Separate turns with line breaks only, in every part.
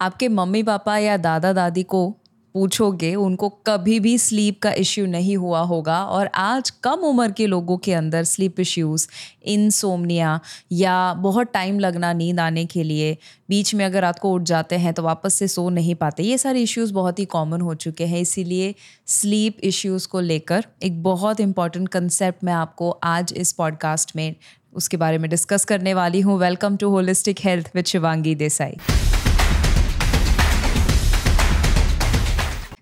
आपके mummy papa या दादा दादी को पूछोगे, उनको कभी भी स्लीप का इश्यू नहीं हुआ होगा और आज कम उम्र के लोगों के अंदर स्लीप इश्यूज़ इनसोमनिया या बहुत टाइम लगना नींद आने के लिए बीच में अगर रात को उठ जाते हैं तो वापस से सो नहीं पाते। ये सारे इश्यूज़ बहुत ही कॉमन हो चुके हैं, इसीलिए स्लीप इश्यूज़ को लेकर एक बहुत इंपॉर्टेंट कंसेप्ट मैं आपको आज इस पॉडकास्ट में, उसके बारे में डिस्कस करने वाली हूँ। Welcome to holistic health with Shivangi Desai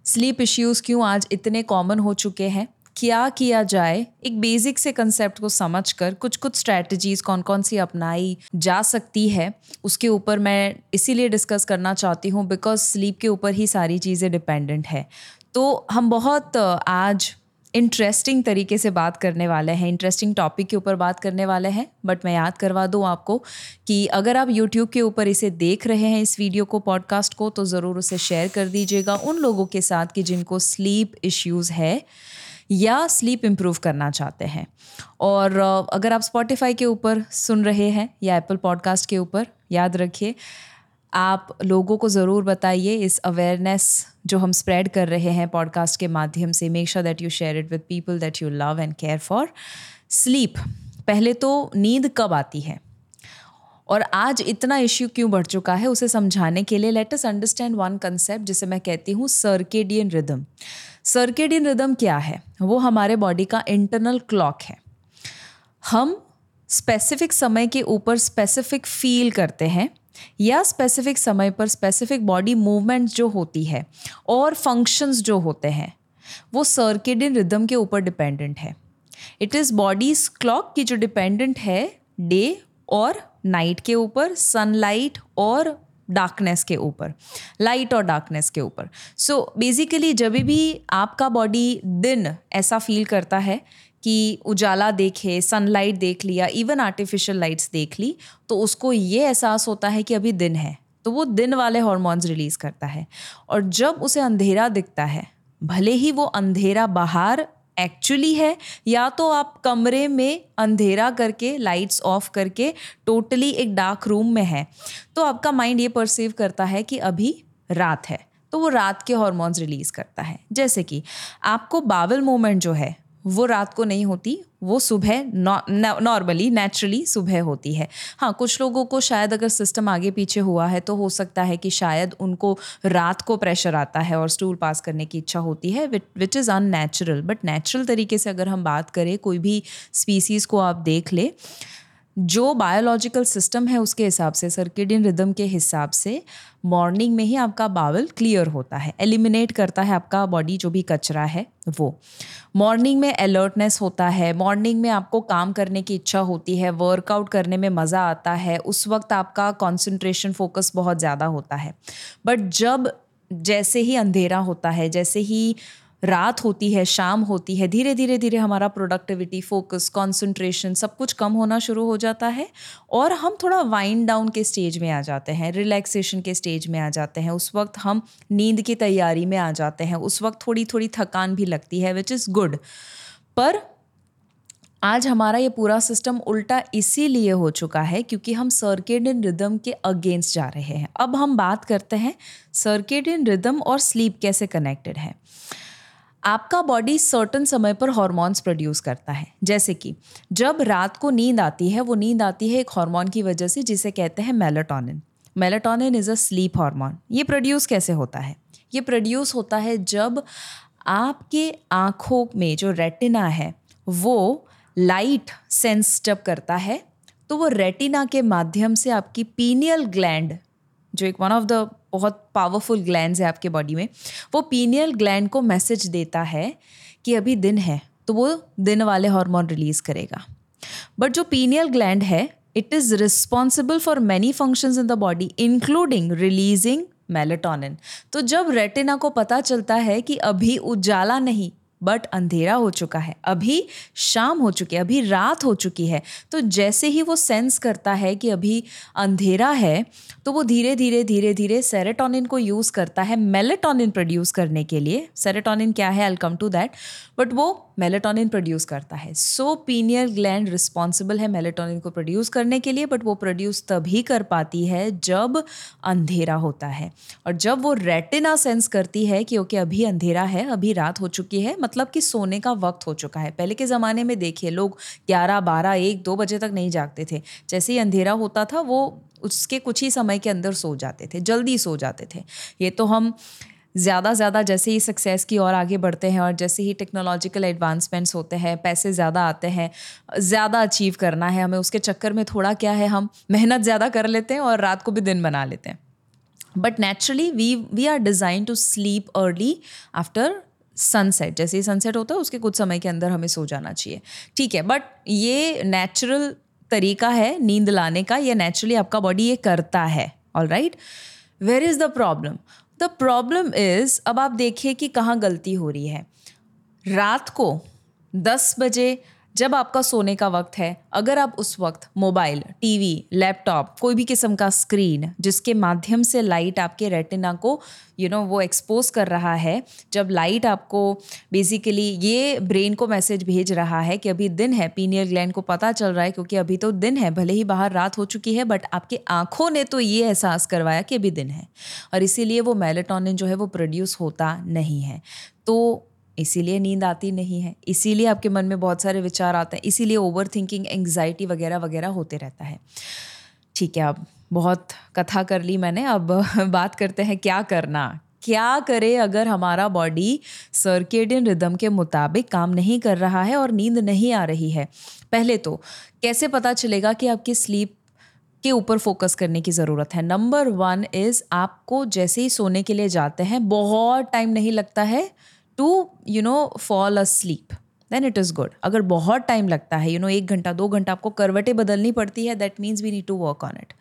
sleep issues क्यों आज इतने कॉमन हो चुके हैं? क्या किया जाए? एक बेसिक से कंसेप्ट को समझकर कुछ कुछ स्ट्रैटेजीज कौन कौन सी अपनाई जा सकती है, उसके ऊपर मैं इसीलिए डिस्कस करना चाहती हूँ बिकॉज़ स्लीप के ऊपर ही सारी चीज़ें डिपेंडेंट है। तो हम बहुत आज इंटरेस्टिंग तरीके से बात करने वाले हैं इंटरेस्टिंग टॉपिक के ऊपर बात करने वाले हैं बट मैं याद करवा दूँ आपको कि अगर आप यूट्यूब के ऊपर इसे देख रहे हैं इस वीडियो को पॉडकास्ट को तो ज़रूर उसे शेयर कर दीजिएगा उन लोगों के साथ कि जिनको स्लीप इश्यूज़ है या स्लीप इम्प्रूव करना चाहते हैं। और अगर आप स्पॉटिफाई के ऊपर सुन रहे हैं या एप्पल पॉडकास्ट के ऊपर, याद रखिए आप लोगों को ज़रूर बताइए इस अवेयरनेस जो हम स्प्रेड कर रहे हैं पॉडकास्ट के माध्यम से। Make sure that you share it with people that you love and care for sleep पहले तो नींद कब आती है? और आज इतना इश्यू क्यों बढ़ चुका है, उसे समझाने के लिए let us understand one concept जिसे मैं कहती हूँ सर्केडियन रिदम सर्केडियन रिदम क्या है? वो हमारे बॉडी का इंटरनल क्लॉक है। हम स्पेसिफिक समय के ऊपर स्पेसिफिक फील करते हैं। या स्पेसिफिक समय पर स्पेसिफिक बॉडी मूवमेंट जो होती है और फ़ंक्शंस जो होते हैं, वो सर्केडियन रिदम के ऊपर डिपेंडेंट है। इट इज़ बॉडीज क्लॉक की जो डिपेंडेंट है डे और नाइट के ऊपर सनलाइट और डार्कनेस के ऊपर लाइट और डार्कनेस के ऊपर। सो बेसिकली जब भी आपका बॉडी दिन ऐसा फील करता है कि उजाला देखे सनलाइट देख लिया इवन आर्टिफिशियल लाइट्स देख ली तो उसको ये एहसास होता है कि अभी दिन है। तो वो दिन वाले हॉर्मोन्स रिलीज़ करता है। और जब उसे अंधेरा दिखता है, भले ही वो अंधेरा बाहर एक्चुअली है, या तो आप कमरे में अंधेरा करके लाइट्स ऑफ़ करके टोटली एक डार्क रूम में है तो आपका माइंड ये परसीव करता है कि अभी रात है। तो वो रात के हॉर्मोन्स रिलीज़ करता है। जैसे कि आपको बावल मोमेंट जो है वो रात को नहीं होती, वो सुबह नॉर्मली नेचुरली सुबह होती है। हाँ कुछ लोगों को शायद अगर सिस्टम आगे पीछे हुआ है तो हो सकता है कि शायद उनको रात को प्रेशर आता है और स्टूल पास करने की इच्छा होती है which is unnatural but natural तरीके से अगर हम बात करें, कोई भी स्पीसीज़ को आप देख ले जो बायोलॉजिकल सिस्टम है उसके हिसाब से सर्केडियन रिदम के हिसाब से मॉर्निंग में ही आपका बावल क्लियर होता है एलिमिनेट करता है आपका बॉडी जो भी कचरा है, वो। मॉर्निंग में अलर्टनेस होता है मॉर्निंग में आपको काम करने की इच्छा होती है वर्कआउट करने में मज़ा आता है, उस वक्त आपका कॉन्सेंट्रेशन फोकस बहुत ज़्यादा होता है। बट जब जैसे ही अंधेरा होता है, जैसे ही रात होती है, शाम होती है, धीरे धीरे धीरे हमारा प्रोडक्टिविटी फोकस कंसंट्रेशन सब कुछ कम होना शुरू हो जाता है और हम थोड़ा वाइंड डाउन के स्टेज में आ जाते हैं रिलैक्सेशन के स्टेज में आ जाते हैं। उस वक्त हम नींद की तैयारी में आ जाते हैं। उस वक्त थोड़ी थोड़ी थकान भी लगती है विच इज़ गुड पर आज हमारा ये पूरा सिस्टम उल्टा इसीलिए हो चुका है क्योंकि हम सर्केडियन रिदम के अगेंस्ट जा रहे हैं। अब हम बात करते हैं सर्केडियन रिदम और स्लीप कैसे कनेक्टेड है। आपका बॉडी सर्टन समय पर हॉर्मोन्स प्रोड्यूस करता है। जैसे कि, जब रात को नींद आती है, वो नींद आती है एक हार्मोन की वजह से, जिसे कहते हैं melatonin melatonin is a sleep hormone ये प्रोड्यूस कैसे होता है? ये प्रोड्यूस होता है जब आपके आँखों में जो रेटिना है, वो लाइट सेंस जब करता है तो वो रेटिना के माध्यम से आपकी पीनियल ग्लैंड जो एक वन ऑफ़ द बहुत पावरफुल ग्लैंड है आपके बॉडी में। वो पीनियल ग्लैंड को मैसेज देता है कि अभी दिन है तो वो दिन वाले हार्मोन रिलीज़ करेगा। बट जो पीनियल ग्लैंड है it is responsible for many functions in the body including releasing melatonin तो जब रेटिना को पता चलता है कि अभी उजाला नहीं बट अंधेरा हो चुका है, अभी शाम हो चुकी है, अभी रात हो चुकी है तो जैसे ही वो सेंस करता है कि अभी अंधेरा है तो वो धीरे धीरे धीरे धीरे सेरेटोनिन को यूज़ करता है मेलेटोनिन प्रोड्यूस करने के लिए। सेरेटोनिन क्या है? I come to that but वो मेलेटोनिन प्रोड्यूस करता है। सो पीनियर ग्लैंड रिस्पॉन्सिबल है मेलेटोनिन को प्रोड्यूस करने के लिए बट वो प्रोड्यूस तभी कर पाती है जब अंधेरा होता है। और जब वो रेटिना सेंस करती है कि ओके, अभी अंधेरा है, अभी रात हो चुकी है मतलब कि सोने का वक्त हो चुका है। पहले के ज़माने में देखिए, लोग ग्यारह, बारह, एक, दो बजे तक नहीं जागते थे। जैसे ही अंधेरा होता था, वो उसके कुछ ही समय के अंदर सो जाते थे, जल्दी सो जाते थे। ये तो हम ज़्यादा ज़्यादा जैसे ही सक्सेस की ओर आगे बढ़ते हैं और जैसे ही टेक्नोलॉजिकल एडवांसमेंट्स होते हैं, पैसे ज़्यादा आते हैं, ज़्यादा अचीव करना है हमें, उसके चक्कर में थोड़ा क्या है, हम मेहनत ज़्यादा कर लेते हैं और रात को भी दिन बना लेते हैं। But naturally we we are designed to sleep early after sunset जैसे ही सनसेट होता है, उसके कुछ समय के अंदर हमें सो जाना चाहिए। ठीक है बट ये नेचुरल तरीका है नींद लाने का, या नेचुरली आपका बॉडी ये करता है। All right where is the problem the problem is अब आप देखिए कि कहाँ गलती हो रही है। रात को दस बजे जब आपका सोने का वक्त है अगर आप उस वक्त मोबाइल टीवी लैपटॉप कोई भी किस्म का स्क्रीन जिसके माध्यम से लाइट आपके रेटिना को यू you नो know, वो एक्सपोज कर रहा है जब लाइट आपको बेसिकली ये ब्रेन को मैसेज भेज रहा है कि अभी दिन है पीनियर ग्लैंड को पता चल रहा है क्योंकि अभी तो दिन है भले ही बाहर रात हो चुकी है बट आपके आँखों ने तो ये एहसास करवाया कि अभी दिन है। और इसीलिए वो मेलेटोनिन जो है वो प्रोड्यूस होता नहीं है। तो इसीलिए नींद आती नहीं है। इसीलिए आपके मन में बहुत सारे विचार आते हैं। इसीलिए ओवर थिंकिंग एंग्जाइटी वगैरह वगैरह होते रहता है। ठीक है, अब बहुत कथा कर ली मैंने। अब बात करते हैं, क्या करना? क्या करें अगर हमारा बॉडी सर्केडियन रिदम के मुताबिक काम नहीं कर रहा है और नींद नहीं आ रही है? पहले तो कैसे पता चलेगा कि आपकी स्लीप के ऊपर फोकस करने की ज़रूरत है? नंबर वन इज़ आपको जैसे ही सोने के लिए जाते हैं, बहुत टाइम नहीं लगता है। To you know fall asleep then it is good अगर बहुत टाइम लगता है यू you नो know, एक घंटा दो घंटा आपको करवटें बदलनी पड़ती है that means we need to work on it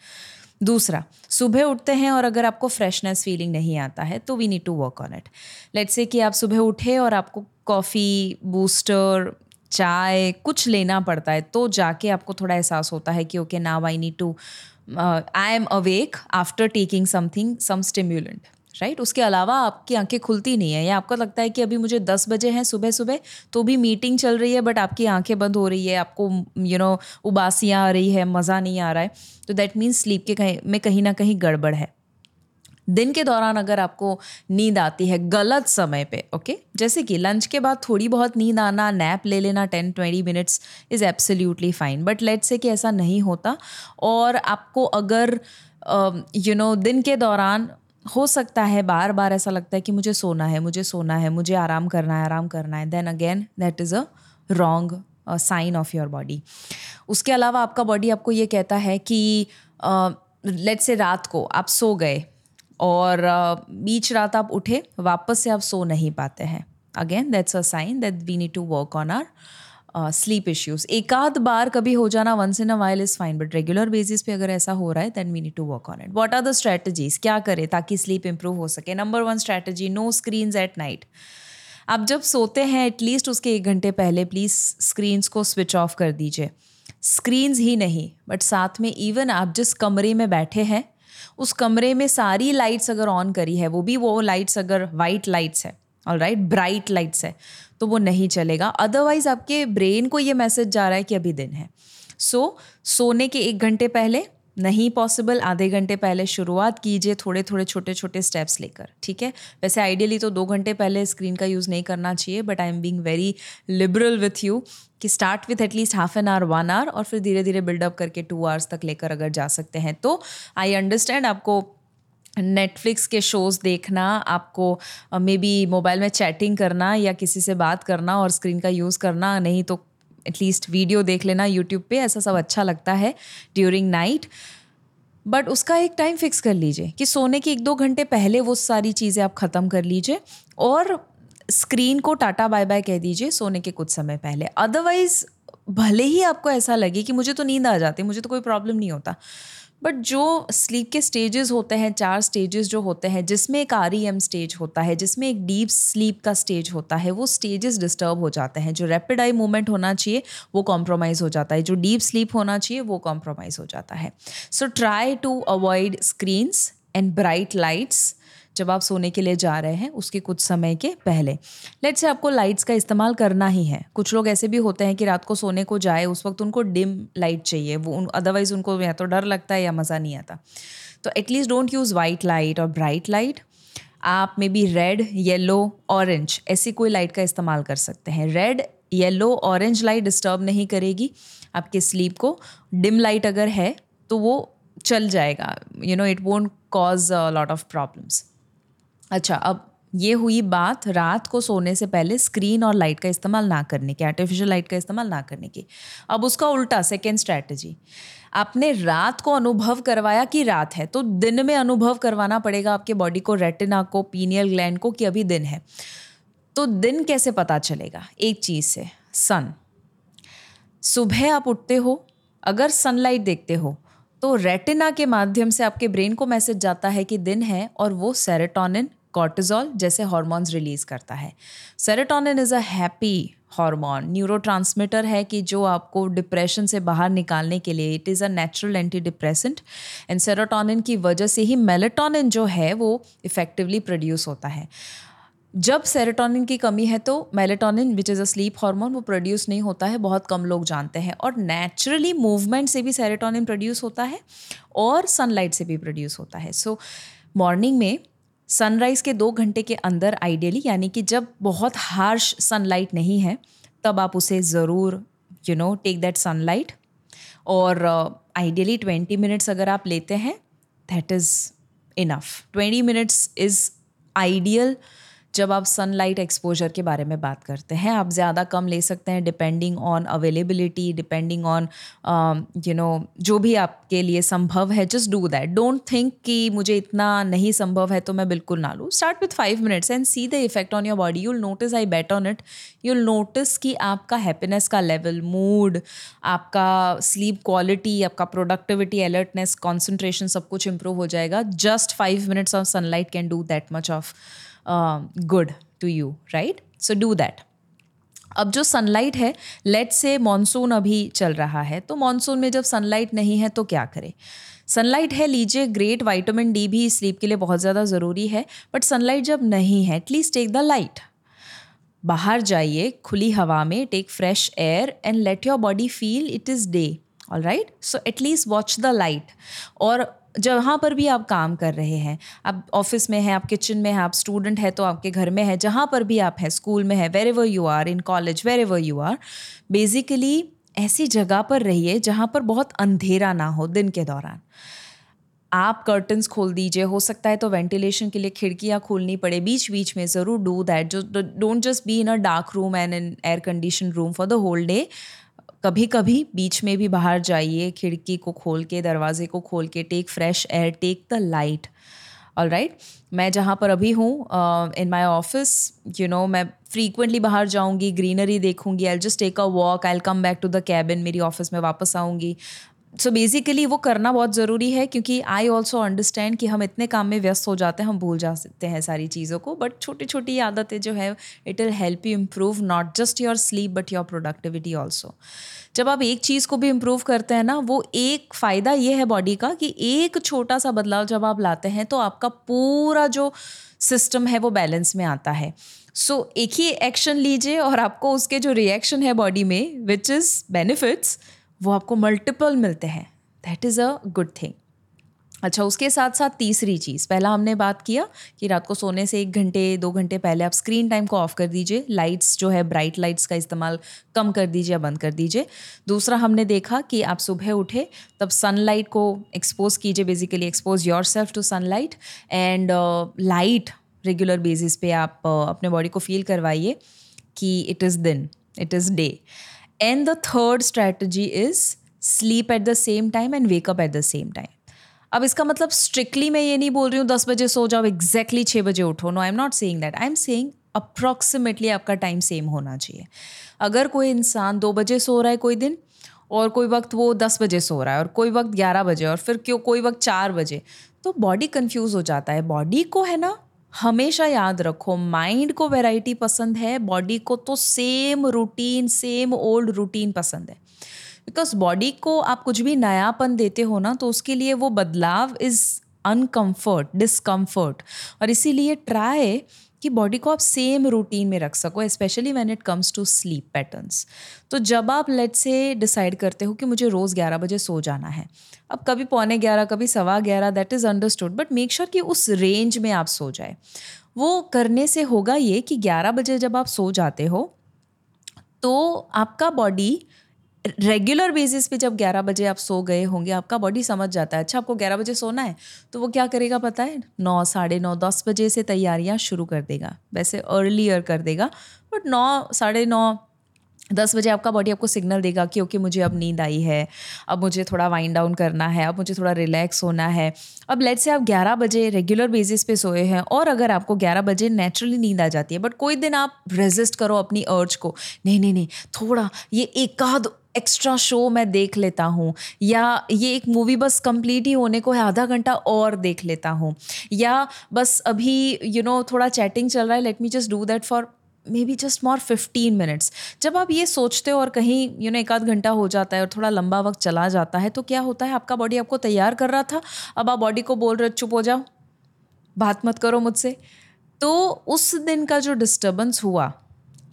दूसरा सुबह उठते हैं और अगर आपको फ्रेशनेस फीलिंग नहीं आता है तो we need to work on it let's say कि आप सुबह उठे और आपको कॉफ़ी बूस्टर चाय कुछ लेना पड़ता है तो जाके आपको थोड़ा एहसास होता है कि okay now I need to I am awake after taking something some stimulant right उसके अलावा आपकी आँखें खुलती नहीं है। या आपको लगता है कि अभी मुझे दस बजे हैं सुबह सुबह तो भी मीटिंग चल रही है बट आपकी आँखें बंद हो रही है आपको यू नो उबासियाँ आ रही है मज़ा नहीं आ रहा है। तो दैट मीन्स स्लीप के कहीं में कहीं ना कहीं गड़बड़ है। दिन के दौरान अगर आपको नींद आती है गलत समय पे ओके जैसे कि लंच के बाद थोड़ी बहुत नींद आना नैप ले लेना ten twenty minutes is absolutely fine but let say कि ऐसा नहीं होता और आपको अगर you uh, know you know, दिन के दौरान हो सकता है बार बार ऐसा लगता है कि मुझे सोना है मुझे सोना है मुझे आराम करना है आराम करना है। Then again that is a wrong sign of your body उसके अलावा आपका बॉडी आपको ये कहता है कि लेट uh, से रात को आप सो गए और uh, बीच रात आप उठे वापस से आप सो नहीं पाते हैं। Again that's a sign that we need to work on our sleep issues एक आध बार कभी हो जाना once in a while is fine but regular basis पे अगर ऐसा हो रहा है then we need to work on it what are the strategies क्या करें ताकि स्लीप इंप्रूव हो सके? Number one strategy no screen at night आप जब सोते हैं एटलीस्ट उसके एक घंटे पहले प्लीज़ स्क्रीन्स को स्विच ऑफ़ कर दीजिए. स्क्रीन्स ही नहीं बट साथ में इवन आप जिस कमरे में बैठे हैं, उस कमरे में सारी लाइट्स अगर ऑन करी है, वो भी वो लाइट्स अगर वाइट लाइट्स है ऑल राइट ब्राइट लाइट्स है तो वो नहीं चलेगा। अदरवाइज़ आपके ब्रेन को ये मैसेज जा रहा है कि अभी दिन है। सो so, सोने के एक घंटे पहले नहीं पॉसिबल आधे घंटे पहले शुरुआत कीजिए थोड़े थोड़े छोटे छोटे स्टेप्स लेकर ठीक है? वैसे आइडियली तो दो घंटे पहले स्क्रीन का यूज़ नहीं करना चाहिए but I am being very liberal with you कि start with at least half an hour one hour और फिर धीरे धीरे बिल्डअप करके टू आवर्स तक लेकर अगर जा सकते हैं। तो आई अंडरस्टैंड आपको नेटफ्लिक्स के शोज़ देखना, आपको मे बी मोबाइल में चैटिंग करना या किसी से बात करना और स्क्रीन का यूज़ करना, नहीं तो एटलीस्ट वीडियो देख लेना यूट्यूब पे, ऐसा सब अच्छा लगता है ड्यूरिंग नाइट बट उसका एक टाइम फिक्स कर लीजिए कि सोने के एक दो घंटे पहले वो सारी चीज़ें आप ख़त्म कर लीजिए और स्क्रीन को टाटा बाय बाय कह दीजिए सोने के कुछ समय पहले। अदरवाइज़ भले ही आपको ऐसा लगे कि मुझे तो नींद आ जाती, मुझे तो कोई प्रॉब्लम नहीं होता। बट जो स्लीप के स्टेजेस होते हैं, चार स्टेजेस जो होते हैं, जिसमें एक आरईएम स्टेज होता है, जिसमें एक डीप स्लीप का स्टेज होता है, वो स्टेजेस डिस्टर्ब हो जाते हैं। जो रैपिड आई मूवमेंट होना चाहिए, वो कॉम्प्रोमाइज़ हो जाता है। जो डीप स्लीप होना चाहिए, वो कॉम्प्रोमाइज़ हो जाता है। So try to avoid screens and bright lights जब आप सोने के लिए जा रहे हैं, उसके कुछ समय के पहले। लेट से आपको लाइट्स का इस्तेमाल करना ही है। कुछ लोग ऐसे भी होते हैं कि रात को सोने को जाए, उस वक्त उनको डिम लाइट चाहिए। वो अदरवाइज़ उनको या तो डर लगता है या मज़ा नहीं आता। तो at least don't use white light और ब्राइट लाइट आप maybe red yellow orange ऐसी कोई लाइट का इस्तेमाल कर सकते हैं। Red yellow orange light disturb नहीं करेगी आपके स्लीप को। डिम लाइट अगर है तो वो चल जाएगा। You know it won't cause lot of problems अच्छा अब ये हुई बात रात को सोने से पहले स्क्रीन और लाइट का इस्तेमाल ना करने की आर्टिफिशियल लाइट का इस्तेमाल ना करने की। अब उसका उल्टा सेकेंड स्ट्रैटेजी आपने रात को अनुभव करवाया कि रात है तो दिन में अनुभव करवाना पड़ेगा आपके बॉडी को रेटिना को पीनियल ग्लैंड को कि अभी दिन है। तो दिन कैसे पता चलेगा? एक चीज़ से सन सुबह आप उठते हो, अगर सनलाइट देखते हो तो रेटिना के माध्यम से आपके ब्रेन को मैसेज जाता है कि दिन है और वो सेरेटोनिन कॉर्टिजॉल जैसे हॉर्मोन्स रिलीज़ करता है। Serotonin is a happy hormone neuro है कि जो आपको डिप्रेशन से बाहर निकालने के लिए it is a natural antidepressant and serotonin की वजह से ही मेलेटोनिन जो है वो इफ़ेक्टिवली प्रोड्यूस होता है। जब सेरेटोनिन की कमी है तो melatonin which is a sleep hormone वो प्रोड्यूस नहीं होता है बहुत कम लोग जानते हैं। और नेचुरली मूवमेंट से भी सेरेटोनिन प्रोड्यूस होता है और सनलाइट से भी प्रोड्यूस होता है। सो so, मॉर्निंग में सनराइज़ के दो घंटे के अंदर आइडियली यानी कि जब बहुत हार्श सनलाइट नहीं है तब आप उसे ज़रूर you know take that sunlight और आइडियली ट्वेंटी मिनट्स अगर आप लेते हैं that is enough twenty minutes is ideal जब आप सनलाइट एक्सपोजर के बारे में बात करते हैं, आप ज़्यादा कम ले सकते हैं depending on availability depending on you know जो भी आपके लिए संभव है just do that don't think कि मुझे इतना नहीं संभव है तो मैं बिल्कुल ना लूँ. Start with five minutes and see the effect on your body you'll notice I bet on it you'll notice कि आपका हैप्पीनेस का लेवल मूड आपका स्लीप क्वालिटी आपका प्रोडक्टिविटी अलर्टनेस कॉन्सेंट्रेशन सब कुछ इंप्रूव हो जाएगा. Just five minutes of sunlight can do that much of good to you right so do that अब जो सनलाइट है लेट से मानसून अभी चल रहा है तो मानसून में जब सनलाइट नहीं है तो क्या करें? सनलाइट है, लीजिए ग्रेट वाइटामिन डी भी स्लीप के लिए बहुत ज़्यादा ज़रूरी है बट सनलाइट जब नहीं है एटलीस्ट टेक द लाइट बाहर जाइए, खुली हवा में take fresh air and let your body feel it is day all right so at least watch the light और जहाँ पर भी आप काम कर रहे हैं, आप ऑफ़िस में हैं, आप किचन में हैं, आप स्टूडेंट हैं तो आपके घर में है, जहाँ पर भी आप हैं स्कूल में है wherever you are in college wherever you are basically ऐसी जगह पर रहिए जहाँ पर बहुत अंधेरा ना हो दिन के दौरान। आप कर्टन्स खोल दीजिए, हो सकता है तो वेंटिलेशन के लिए खिड़कियाँ खोलनी पड़े बीच बीच में ज़रूर डू दैट जो don't just be in a dark room and in air condition room for the whole day कभी कभी बीच में भी बाहर जाइए, खिड़की को खोल के, दरवाजे को खोल के take fresh air take the light all right मैं जहाँ पर अभी हूँ in my office you know मैं फ्रीक्वेंटली बाहर जाऊँगी ग्रीनरी देखूँगी I just take a walk I come back to the cabin मेरी ऑफ़िस में वापस आऊँगी। सो बेसिकली वो करना बहुत ज़रूरी है क्योंकि आई ऑल्सो अंडरस्टैंड कि हम इतने काम में व्यस्त हो जाते हैं हम भूल जा सकते हैं सारी चीज़ों को। बट छोटी छोटी आदतें जो है it will help you improve not just your sleep but your productivity also जब आप एक चीज़ को भी इम्प्रूव करते हैं ना वो एक फ़ायदा ये है बॉडी का कि एक छोटा सा बदलाव जब आप लाते हैं तो आपका पूरा जो सिस्टम है वो बैलेंस में आता है। सो so, एक ही एक्शन लीजिए और आपको उसके जो रिएक्शन है बॉडी में विच इज़ बेनिफिट्स वो आपको मल्टीपल मिलते हैं. That is a good thing अच्छा उसके साथ साथ तीसरी चीज़. पहला हमने बात किया कि रात को सोने से एक घंटे दो घंटे पहले आप स्क्रीन टाइम को ऑफ़ कर दीजिए. लाइट्स जो है ब्राइट लाइट्स का इस्तेमाल कम कर दीजिए या बंद कर दीजिए. दूसरा हमने देखा कि आप सुबह उठे तब सनलाइट को एक्सपोज कीजिए basically expose your self to sunlight and light regular basis पे आप uh, अपने बॉडी को फील करवाइए कि इट इज़ दिन it is day and the third strategy is sleep at the same time and wake up at the same time अब इसका मतलब स्ट्रिक्टली मैं ये नहीं बोल रही हूँ, दस बजे सो जाओ एग्जैक्टली छः बजे उठो। No I am not saying that I am saying approximately आपका टाइम सेम होना चाहिए। अगर कोई इंसान दो बजे सो रहा है कोई दिन, और कोई वक्त वो दस बजे सो रहा है, और कोई वक्त ग्यारह बजे, और फिर क्यों कोई वक्त चार बजे तो बॉडी कंफ्यूज हो जाता है। बॉडी को है ना हमेशा याद रखो माइंड को वैरायटी पसंद है बॉडी को तो same routine same old routine पसंद है। बिकॉज़ बॉडी को आप कुछ भी नयापन देते हो ना तो उसके लिए वो बदलाव इज़ अनकम्फर्ट डिसकम्फर्ट और इसीलिए ट्राई कि बॉडी को आप सेम रूटीन में रख सको specially when it comes to sleep patterns तो जब आप लेट से डिसाइड करते हो कि मुझे रोज़ ग्यारह बजे सो जाना है, अब कभी पौने ग्यारह, कभी सवा ग्यारह that is understood but make sure कि उस रेंज में आप सो जाए। वो करने से होगा ये कि ग्यारह बजे जब आप सो जाते हो तो आपका बॉडी रेगुलर बेसिस पे जब 11 बजे आप सो गए होंगे, आपका बॉडी समझ जाता है। अच्छा आपको 11 बजे सोना है तो वो क्या करेगा पता है? नौ, साढ़े नौ, दस बजे से तैयारियाँ शुरू कर देगा। वैसे अर्लियर कर देगा बट नौ, साढ़े नौ, दस बजे आपका बॉडी आपको सिग्नल देगा कि, ओके, मुझे अब नींद आई है, अब मुझे थोड़ा वाइंड डाउन करना है, अब मुझे थोड़ा रिलैक्स होना है। अब लेट से आप ग्यारह बजे रेगुलर बेसिस पे सोए हैं, और अगर आपको ग्यारह बजे नेचुरली नींद आ जाती है बट कोई दिन आप रेजिस्ट करो अपनी अर्ज़ को, नहीं नहीं नहीं, थोड़ा, ये एक एक्स्ट्रा शो मैं देख लेता हूँ या ये एक मूवी बस कंप्लीट ही होने को है आधा घंटा और देख लेता हूँ या बस अभी यू you नो know, थोड़ा चैटिंग चल रहा है let me just do that for maybe just more fifteen minutes जब आप ये सोचते हो और कहीं यू नो एक आध घंटा हो जाता है और थोड़ा लंबा वक्त चला जाता है तो क्या होता है? आपका बॉडी आपको तैयार कर रहा था अब आप बॉडी को बोल रहे चुप हो जाओ बात मत करो मुझसे। तो उस दिन का जो डिस्टर्बेंस हुआ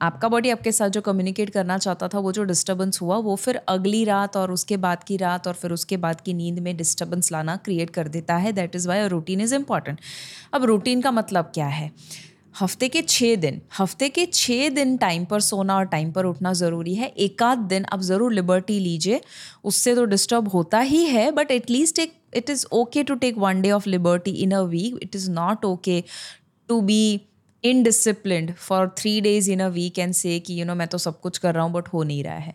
आपका बॉडी आपके साथ जो कम्युनिकेट करना चाहता था, वो जो डिस्टर्बेंस हुआ, वो फिर अगली रात और उसके बाद की रात और फिर उसके बाद की नींद में डिस्टर्बेंस लाना क्रिएट कर देता है। That is why routine is important अब रूटीन का मतलब क्या है? हफ़्ते के छः दिन। हफ़्ते के छः दिन टाइम पर सोना और टाइम पर उठना ज़रूरी है। एक आध दिन आप ज़रूर लिबर्टी लीजिए। उससे तो डिस्टर्ब होता ही है बट एटलीस्ट एक it is okay to take one day off liberty in a week it is not okay to be indiscipline for three days in a week and say कि you know मैं तो सब कुछ कर रहा हूँ but हो नहीं रहा है।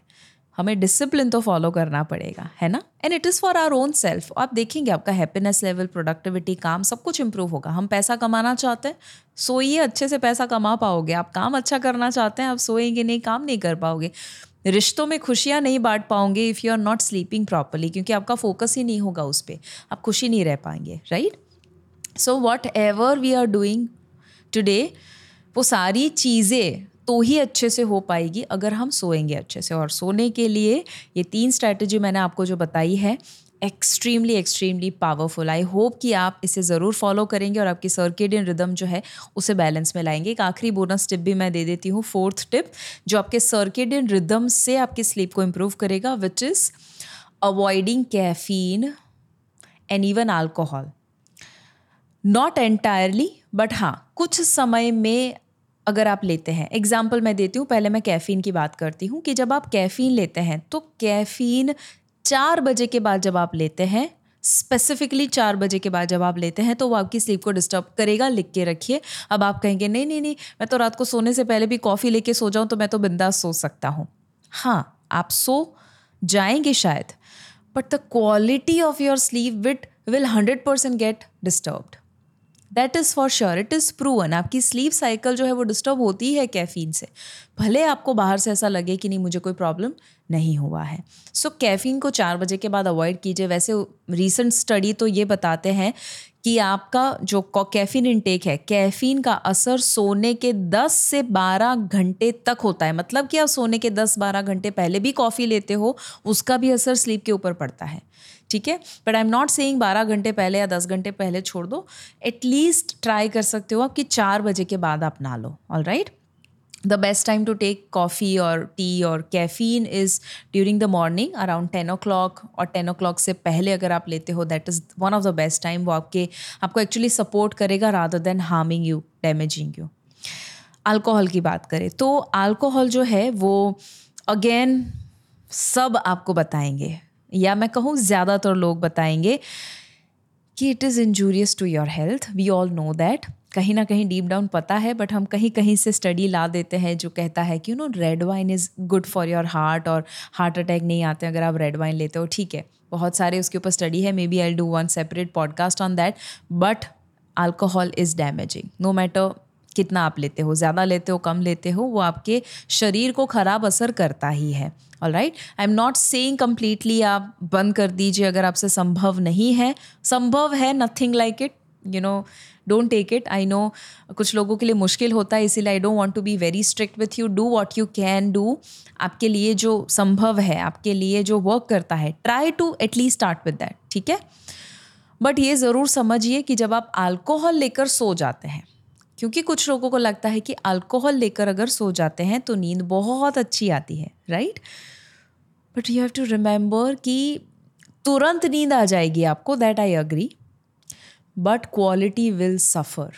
हमें डिसिप्लिन तो फॉलो करना पड़ेगा, है ना? And it is for our own self आप देखेंगे आपका हैप्पीनेस लेवल प्रोडक्टिविटी काम सब कुछ इंप्रूव होगा। हम पैसा कमाना चाहते हैं, सोइए, अच्छे से पैसा कमा पाओगे। आप काम अच्छा करना चाहते हैं, आप सोएँगे नहीं, काम नहीं कर पाओगे। रिश्तों में खुशियाँ नहीं बांट पाओगे if you are not sleeping properly क्योंकि आपका फोकस ही नहीं होगा उस पर आप खुशी नहीं रह पाएँगे right so whatever we are doing today वो सारी चीज़ें तो ही अच्छे से हो पाएगी अगर हम सोएँगे अच्छे से। और सोने के लिए ये तीन स्ट्रैटेजी मैंने आपको जो बताई है extremely extremely powerful I hope कि आप इसे ज़रूर फॉलो करेंगे और आपकी सर्केडियन रिदम जो है, उसे बैलेंस में लाएँगे। एक आखिरी बोनस टिप भी मैं दे देती हूँ फोर्थ टिप जो आपके सर्केडियन रिदम से आपकी स्लीप को इम्प्रूव करेगा which is avoiding caffeine and even alcohol not entirely but हाँ कुछ समय में अगर आप लेते हैं एग्ज़ाम्पल मैं देती हूँ, पहले मैं कैफ़ीन की बात करती हूँ कि जब आप कैफ़ीन लेते हैं तो कैफ़ीन चार बजे के बाद जब आप लेते हैं स्पेसिफिकली चार बजे के बाद जब आप लेते हैं तो वो आपकी स्लीप को डिस्टर्ब करेगा, लिख के रखिए। अब आप कहेंगे, नहीं नहीं नहीं, मैं तो रात को सोने से पहले भी कॉफ़ी लेके सो जाऊँ तो मैं तो बिंदास सो सकता हूँ। हाँ आप सो जाएँगे शायद but the quality of your sleep with will hundred percent get disturbed that is for sure it is proven आपकी स्लीप साइकिल जो है वो डिस्टर्ब होती है कैफ़ीन से। भले आपको बाहर से ऐसा लगे कि नहीं मुझे कोई प्रॉब्लम नहीं हुआ है। सो so, कैफ़ीन को चार बजे के बाद अवॉइड कीजिए। वैसे रिसेंट स्टडी तो ये बताते हैं कि आपका जो कैफ़ीन इनटेक है कैफ़ीन का असर सोने के 10 से 12 घंटे तक होता है। मतलब कि आप सोने के 10-12 घंटे पहले भी कॉफ़ी लेते हो उसका भी असर स्लीप के ऊपर पड़ता है। ठीक है? But I am not saying बारह घंटे पहले या दस घंटे पहले छोड़ दो। एटलीस्ट ट्राई कर सकते हो आप कि चार बजे के बाद आप ना लो। All right the best time to take coffee और टी और caffeine is during the morning around ten o'clock और टेन ओ क्लॉक से पहले अगर आप लेते हो that is one of the best time वो आपके, आपको एक्चुअली सपोर्ट करेगा rather than harming you damaging you alcohol की बात करें तो अल्कोहल जो है वो अगेन सब आपको बताएँगे। या मैं कहूँ ज़्यादातर लोग बताएँगे कि it is injurious to your health we all know that कहीं ना कहीं डीप डाउन पता है बट हम कहीं कहीं से स्टडी ला देते हैं जो कहता है कि you know red wine is good for your heart और हार्ट अटैक नहीं आते अगर आप रेड वाइन लेते हो, ठीक है। बहुत सारे उसके ऊपर स्टडी है maybe I do one separate podcast on that but alcohol is damaging no matter कितना आप लेते हो, ज़्यादा लेते हो, कम लेते हो, वो आपके शरीर को ख़राब असर करता ही है। All right I am not saying completely आप बंद कर दीजिए अगर आपसे संभव नहीं है। संभव है nothing like it you know don't take it I know कुछ लोगों के लिए मुश्किल होता है, इसीलिए I don't want to be very strict with you do what you can do आपके लिए जो संभव है, आपके लिए जो वर्क करता है try to at least start with that ठीक है? बट ये ज़रूर समझिए कि जब आप अल्कोहल लेकर सो जाते हैं क्योंकि कुछ लोगों को लगता है कि अल्कोहल लेकर अगर सो जाते हैं तो नींद बहुत अच्छी आती है right but you have to remember कि तुरंत नींद आ जाएगी आपको that I agree but quality will suffer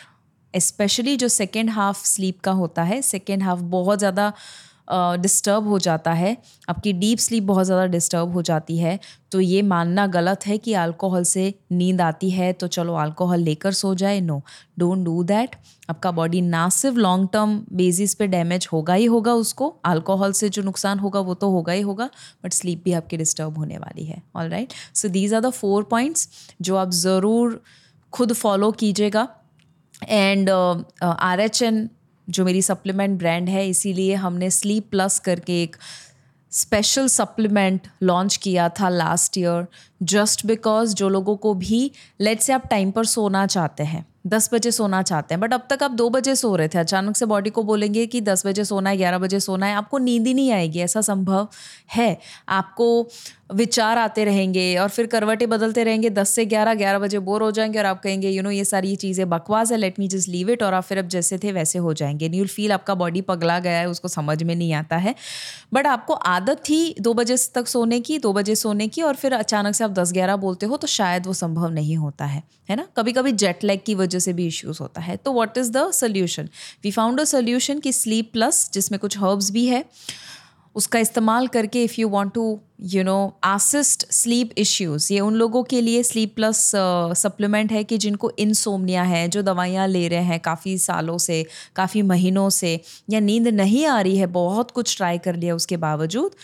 specially जो सेकेंड हाफ़ स्लीप का होता है सेकेंड हाफ़ बहुत ज़्यादा डिस्टर्ब हो जाता है। आपकी डीप स्लीप बहुत ज़्यादा डिस्टर्ब हो जाती है। तो ये मानना गलत है कि अल्कोहल से नींद आती है तो चलो अल्कोहल लेकर सो जाए। नो डोंट डू दैट आपका बॉडी ना सिर्फ़ लॉन्ग टर्म बेसिस पे डैमेज होगा ही होगा उसको। अल्कोहल से जो नुकसान होगा, वो तो होगा ही होगा बट स्लीप भी आपकी डिस्टर्ब होने वाली है। All right so these are the four points जो आप ज़रूर खुद फॉलो कीजिएगा। एंड आर एच एन जो मेरी सप्लीमेंट ब्रांड है, इसीलिए हमने स्लीप प्लस करके एक स्पेशल सप्लीमेंट लॉन्च किया था लास्ट ईयर जस्ट बिकॉज़ जो लोगों को भी लेट से आप टाइम पर सोना चाहते हैं, दस बजे सोना चाहते हैं बट अब तक आप दो बजे सो रहे थे, अचानक से बॉडी को बोलेंगे कि दस बजे सोना है, ग्यारह बजे सोना है, आपको नींद ही नहीं आएगी, ऐसा संभव है? आपको विचार आते रहेंगे और फिर करवटें बदलते रहेंगे। दस से ग्यारह ग्यारह बजे बोर हो जाएँगे और आप कहेंगे यू you नो know, ये सारी चीज़ें बकवास है let me just leave it और आप फिर अब जैसे थे वैसे हो जाएँगे। न्यूल फील आपका बॉडी पगला गया है उसको समझ में नहीं आता है। बट आपको आदत थी दो बजे तक सोने की दो बजे सोने की और फिर अचानक से आप दस ग्यारह बोलते हो तो शायद वो संभव नहीं होता है। है ना? कभी कभी जेट लैग की वजह से भी इश्यूज़ होता है। तो what is the solution we found a solution कि स्लीप प्लस जिसमें कुछ हर्ब्स भी है। उसका इस्तेमाल करके if you want to you know assist sleep issues ये उन लोगों के लिए स्लीप प्लस सप्लीमेंट है कि जिनको इनसोमनिया है, जो दवाइयाँ ले रहे हैं काफ़ी सालों से, काफ़ी महीनों से, या नींद नहीं आ रही है, बहुत कुछ ट्राई कर लिया उसके बावजूद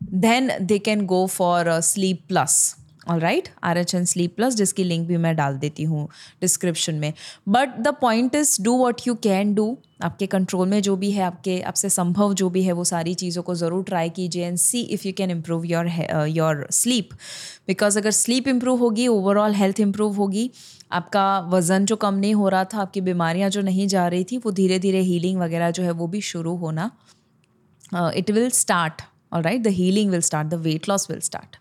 then they can go for sleep plus all right R H N sleep plus जिसकी लिंक भी मैं डाल देती हूँ डिस्क्रिप्शन में। But the point is do what you can do आपके कंट्रोल में जो भी है, आपके, आपसे संभव जो भी है, वो सारी चीज़ों को ज़रूर ट्राई कीजिए and see if you can improve your your sleep because अगर स्लीप इम्प्रूव होगी ओवरऑल हेल्थ इम्प्रूव होगी, आपका वज़न जो कम नहीं हो रहा था, आपकी बीमारियाँ जो नहीं जा रही थी, वो धीरे धीरे हीलिंग वगैरह जो है, वो भी शुरू होना। It will start all right the healing will start the weight loss will start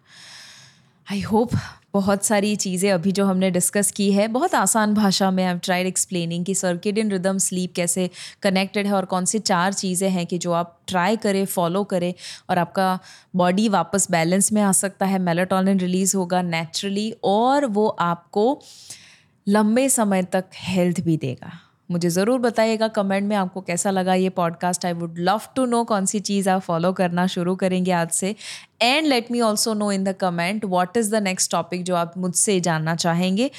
I hope बहुत सारी चीज़ें अभी जो हमने डिस्कस की है, बहुत आसान भाषा में आई ट्राइड एक्सप्लेनिंग कि सर्किडियन रिदम स्लीप कैसे कनेक्टेड है और कौन सी चार चीज़ें हैं कि जो आप ट्राई करें फॉलो करें और आपका बॉडी वापस बैलेंस में आ सकता है। मेलाटोनिन रिलीज़ होगा नेचुरली और वो आपको लंबे समय तक हेल्थ भी देगा। मुझे ज़रूर बताइएगा कमेंट में आपको कैसा लगा ये podcast I would love to know कौन सी चीज़ आप फॉलो करना शुरू करेंगे आज से. And let me also know in the comment what is the next topic जो आप मुझसे जानना चाहेंगे.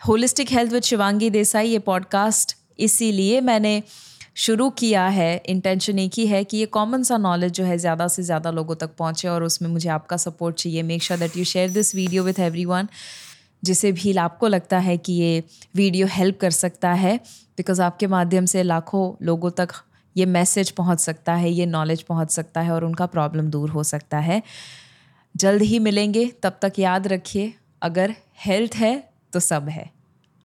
Holistic health with Shivangi Desai ये पॉडकास्ट इसीलिए मैंने शुरू किया है इंटेंशन एक ही है कि ये कॉमन सा नॉलेज जो है ज़्यादा से ज़्यादा लोगों तक पहुँचे और उसमें मुझे आपका सपोर्ट चाहिए. Make sure that you share this video with every जिसे भी आपको लगता है कि ये वीडियो हेल्प कर सकता है बिकॉज़ आपके माध्यम से लाखों लोगों तक ये मैसेज पहुँच सकता है, ये नॉलेज पहुँच सकता है और उनका प्रॉब्लम दूर हो सकता है। जल्द ही मिलेंगे, तब तक याद रखिए, अगर हेल्थ है तो सब है।